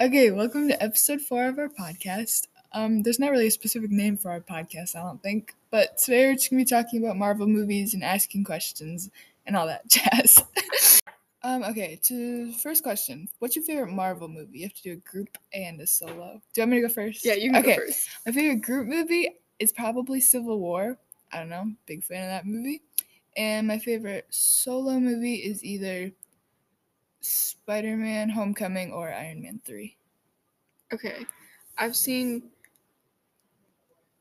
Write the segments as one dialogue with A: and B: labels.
A: Okay, welcome to episode four of our podcast. Um, there's not really a specific name for our podcast, I don't think, but today we're just gonna be talking about Marvel movies and asking questions and all that jazz. um, okay, to first question, what's your favorite Marvel movie? You have to do a group and a solo. Do you want me to go first?
B: Yeah, you can
A: okay.
B: go first.
A: My favorite group movie is probably Civil War. I don't know, big fan of that movie. And my favorite solo movie is either Spider Man Homecoming or Iron Man 3.
B: Okay, I've seen.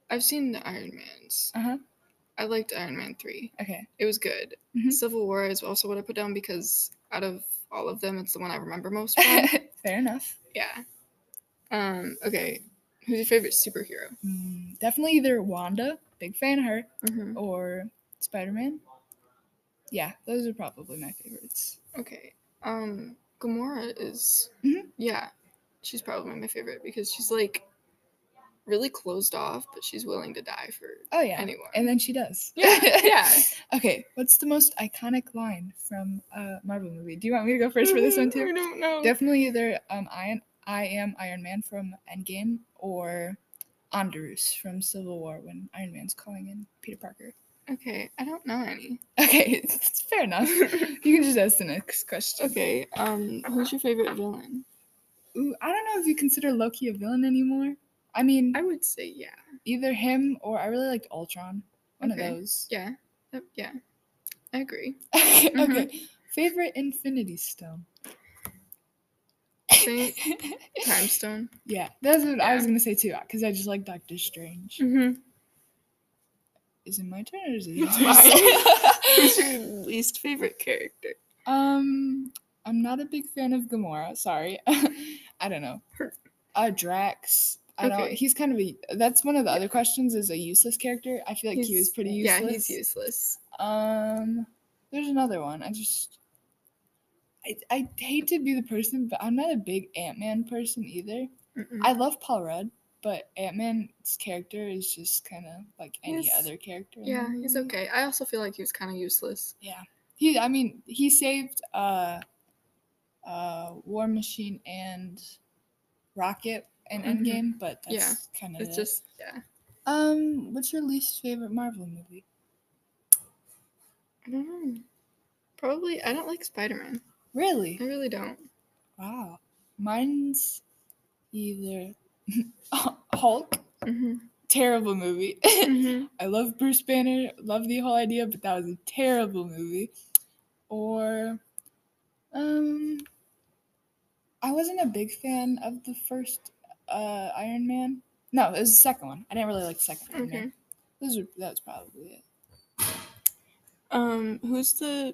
B: I've seen the Iron Mans.
A: Uh huh.
B: I liked Iron Man three.
A: Okay.
B: It was good.
A: Mhm.
B: Civil War is also what I put down because out of all of them, it's the one I remember most from.
A: Fair enough.
B: yeah. Um. Okay. Who's your favorite superhero?
A: Mm, definitely either Wanda, big fan of her,
B: Mm-hmm.
A: or Spider Man. Yeah, those are probably my favorites.
B: Okay. Um. Gamora is.
A: Mhm.
B: Yeah, she's probably my favorite because she's like really closed off, but she's willing to die for
A: Oh, yeah.
B: anyone.
A: And then she does.
B: yeah, yeah.
A: Okay, what's the most iconic line from a Marvel movie? Do you want me to go first for this one
B: I
A: too?
B: don't know.
A: Definitely either um, I, I am Iron Man from Endgame or Underoos from Civil War when Iron Man's calling in Peter Parker.
B: Okay, I don't know any.
A: Okay, it's fair enough. You can just ask the next question.
B: okay, um, who's your favorite villain?
A: Ooh, I don't know if you consider Loki a villain anymore. I mean,
B: I would say yeah.
A: either him or I really liked Ultron. One
B: Okay.
A: of those.
B: Yeah. Uh, yeah. I agree.
A: okay. Favorite Infinity Stone.
B: Time Stone.
A: yeah, that's what I was gonna say too, because I just like Doctor Strange.
B: Mm-hmm.
A: Is it my turn or is it yours?
B: Who's your least favorite character?
A: um, I'm not a big fan of Gamora. Sorry, I don't know.
B: Her-
A: Uh, Drax. I don't.
B: Okay.
A: He's kind of a. That's one of the other questions. Is a useless character. I feel like he was pretty useless.
B: Yeah, he's useless.
A: Um, there's another one. I just, I, I hate to be the person, but I'm not a big Ant Man person either.
B: Mm-mm.
A: I love Paul Rudd, but Ant Man's character is just kind of like any
B: He's-
A: other character.
B: yeah, he's okay. I also feel like he was kind of useless.
A: Yeah, he. I mean, he saved uh, uh, War Machine and Rocket in
B: Mhm.
A: Endgame, but that's
B: Yeah,
A: kind of
B: It's just yeah.
A: Um, what's your least favorite Marvel movie?
B: I don't know. Probably I don't like Spider Man.
A: Really?
B: I really don't.
A: Wow. Mine's either Hulk,
B: Mm-hmm.
A: terrible movie.
B: mm-hmm.
A: I love Bruce Banner, love the whole idea, but that was a terrible movie. Or um I wasn't a big fan of the first uh Iron Man. No, it was the second one. I didn't really like the second Iron
B: Okay.
A: Those are that was probably it.
B: Um, who's the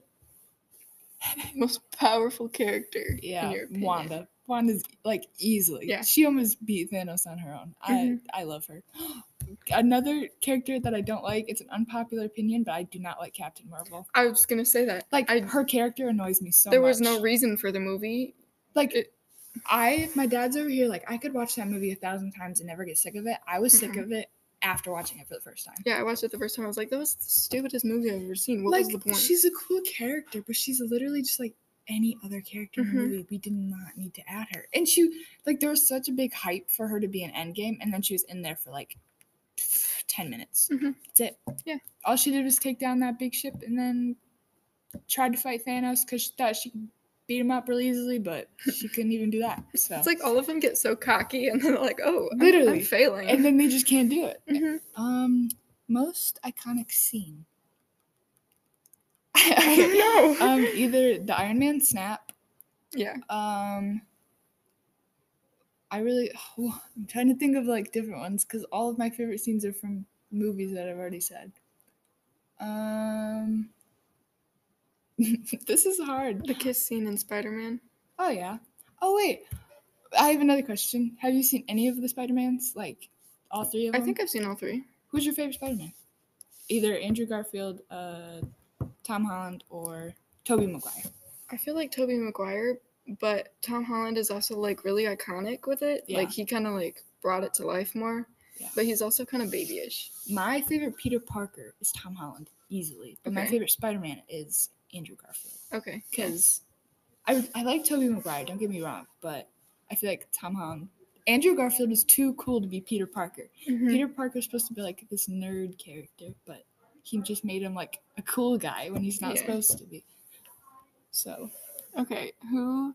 B: most powerful character?
A: Yeah,
B: in your?
A: Wanda. Wanda's like easily.
B: Yeah.
A: She almost beat Thanos on her own.
B: Mhm.
A: I I love her. Another character that I don't like, it's an unpopular opinion, but I do not like Captain Marvel.
B: I was gonna say that.
A: Like
B: I,
A: her character annoys me so
B: there
A: much.
B: was no reason for the movie.
A: like
B: it-
A: I my dad's over here like I could watch that movie a thousand times and never get sick of it. I was sick
B: Mhm.
A: of it after watching it for the first time.
B: Yeah, I watched it the first time. I was like, that was the stupidest movie I've ever seen. What
A: like
B: was the point?
A: she's a cool character, but she's literally just like any other character in
B: Mhm.
A: the movie. We did not need to add her. And she like there was such a big hype for her to be an Endgame, and then she was in there for like ten minutes.
B: Mhm.
A: That's it.
B: Yeah.
A: All she did was take down that big ship and then tried to fight Thanos because she thought she could beat him up really easily, but she couldn't even do that. So
B: It's like all of them get so cocky and then they're like, oh, I'm- I'm,
A: Literally.
B: failing.
A: and then they just can't do it.
B: Mhm.
A: Um, most iconic scene.
B: I don't know.
A: um, either the Iron Man snap.
B: yeah.
A: Um, I really, I'm trying to think of like different ones because all of my favorite scenes are from movies that I've already said. Um, this is hard.
B: The kiss scene in Spider Man.
A: Oh yeah. Oh wait, I have another question. Have you seen any of the Spider Mans? Like all three of them?
B: I think I've seen all three.
A: Who's your favorite Spider Man? Either Andrew Garfield, uh, Tom Holland, or Tobey Maguire.
B: I feel like Tobey Maguire, but Tom Holland is also like really iconic with it.
A: Yeah.
B: Like he kind of like brought it to life more.
A: Yeah.
B: But he's also kind of babyish.
A: My favorite Peter Parker is Tom Holland, easily. But my favorite Spider Man is Andrew Garfield.
B: Okay. yeah.
A: Because I, I like Tobey Maguire, don't get me wrong, but I feel like Tom Holland, Andrew Garfield is too cool to be Peter Parker.
B: Mhm.
A: Peter Parker's supposed to be like this nerd character, but he just made him like a cool guy when he's not
B: Yeah.
A: supposed to be. So
B: Okay, who?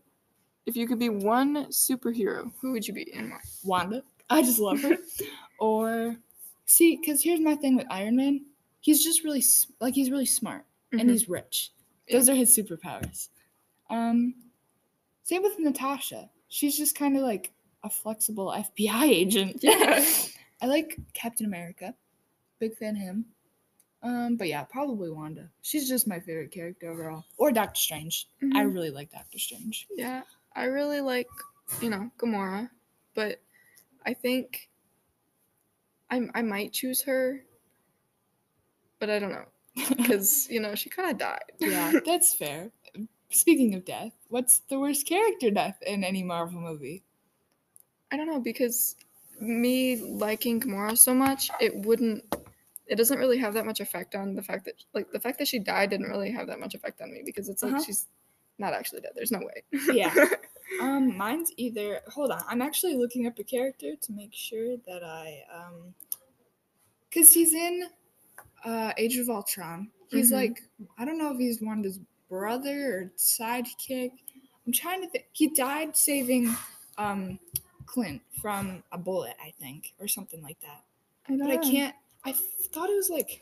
B: If you could be one superhero, who would you be and why?
A: Wanda, I just love her. or see, because here's my thing with Iron Man, he's just really like he's really smart and
B: Mhm.
A: he's rich. Those are his superpowers. Um, same with Natasha. She's just kind of like a flexible FBI agent.
B: Yeah.
A: I like Captain America. Big fan of him. Um, but yeah, probably Wanda. She's just my favorite character overall. Or Doctor Strange. I
B: Mhm.
A: really like Doctor Strange.
B: Yeah, I really like, you know, Gamora, but I think I I might choose her, but I don't know because you know she kind of died.
A: yeah, that's fair. Speaking of death, what's the worst character death in any Marvel movie?
B: I don't know because me liking Gamora so much, it wouldn't. It doesn't really have that much effect on the fact that like the fact that she died didn't really have that much effect on me because it's like
A: Uh-huh.
B: she's not actually dead. There's no way.
A: Yeah. Um, mine's either. Hold on, I'm actually looking up a character to make sure that I um, cause he's in uh Age of Ultron. He's
B: Mhm.
A: like I don't know if he's Wanda's brother or sidekick. I'm trying to think. He died saving um Clint from a bullet, I think, or something like that.
B: I
A: But I can't. I thought it was like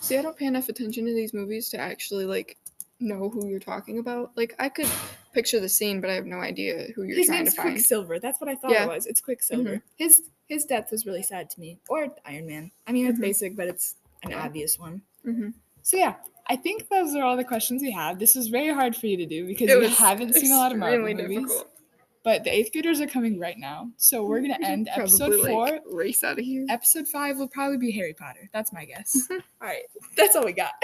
B: See, I don't pay enough attention to these movies to actually like know who you're talking about. Like I could picture the scene, but I have no idea who you're
A: his
B: trying to
A: name's
B: find.
A: Quicksilver. That's what I thought
B: Yeah.
A: it was. It's Quicksilver. His his death was really sad to me. Or Iron Man. I mean, it's
B: Mhm.
A: basic, but it's an
B: Yeah.
A: obvious one.
B: hmm
A: So yeah, I think those are all the questions we have. This was very hard for you to do because
B: It
A: we
B: was
A: haven't seen a lot of Marvel
B: extremely
A: movies.
B: difficult.
A: But the eighth graders are coming right now, so we're gonna
B: We
A: end episode
B: probably,
A: four.
B: like, race out of here.
A: Episode five will probably be Harry Potter. That's my guess. all right, that's all we got.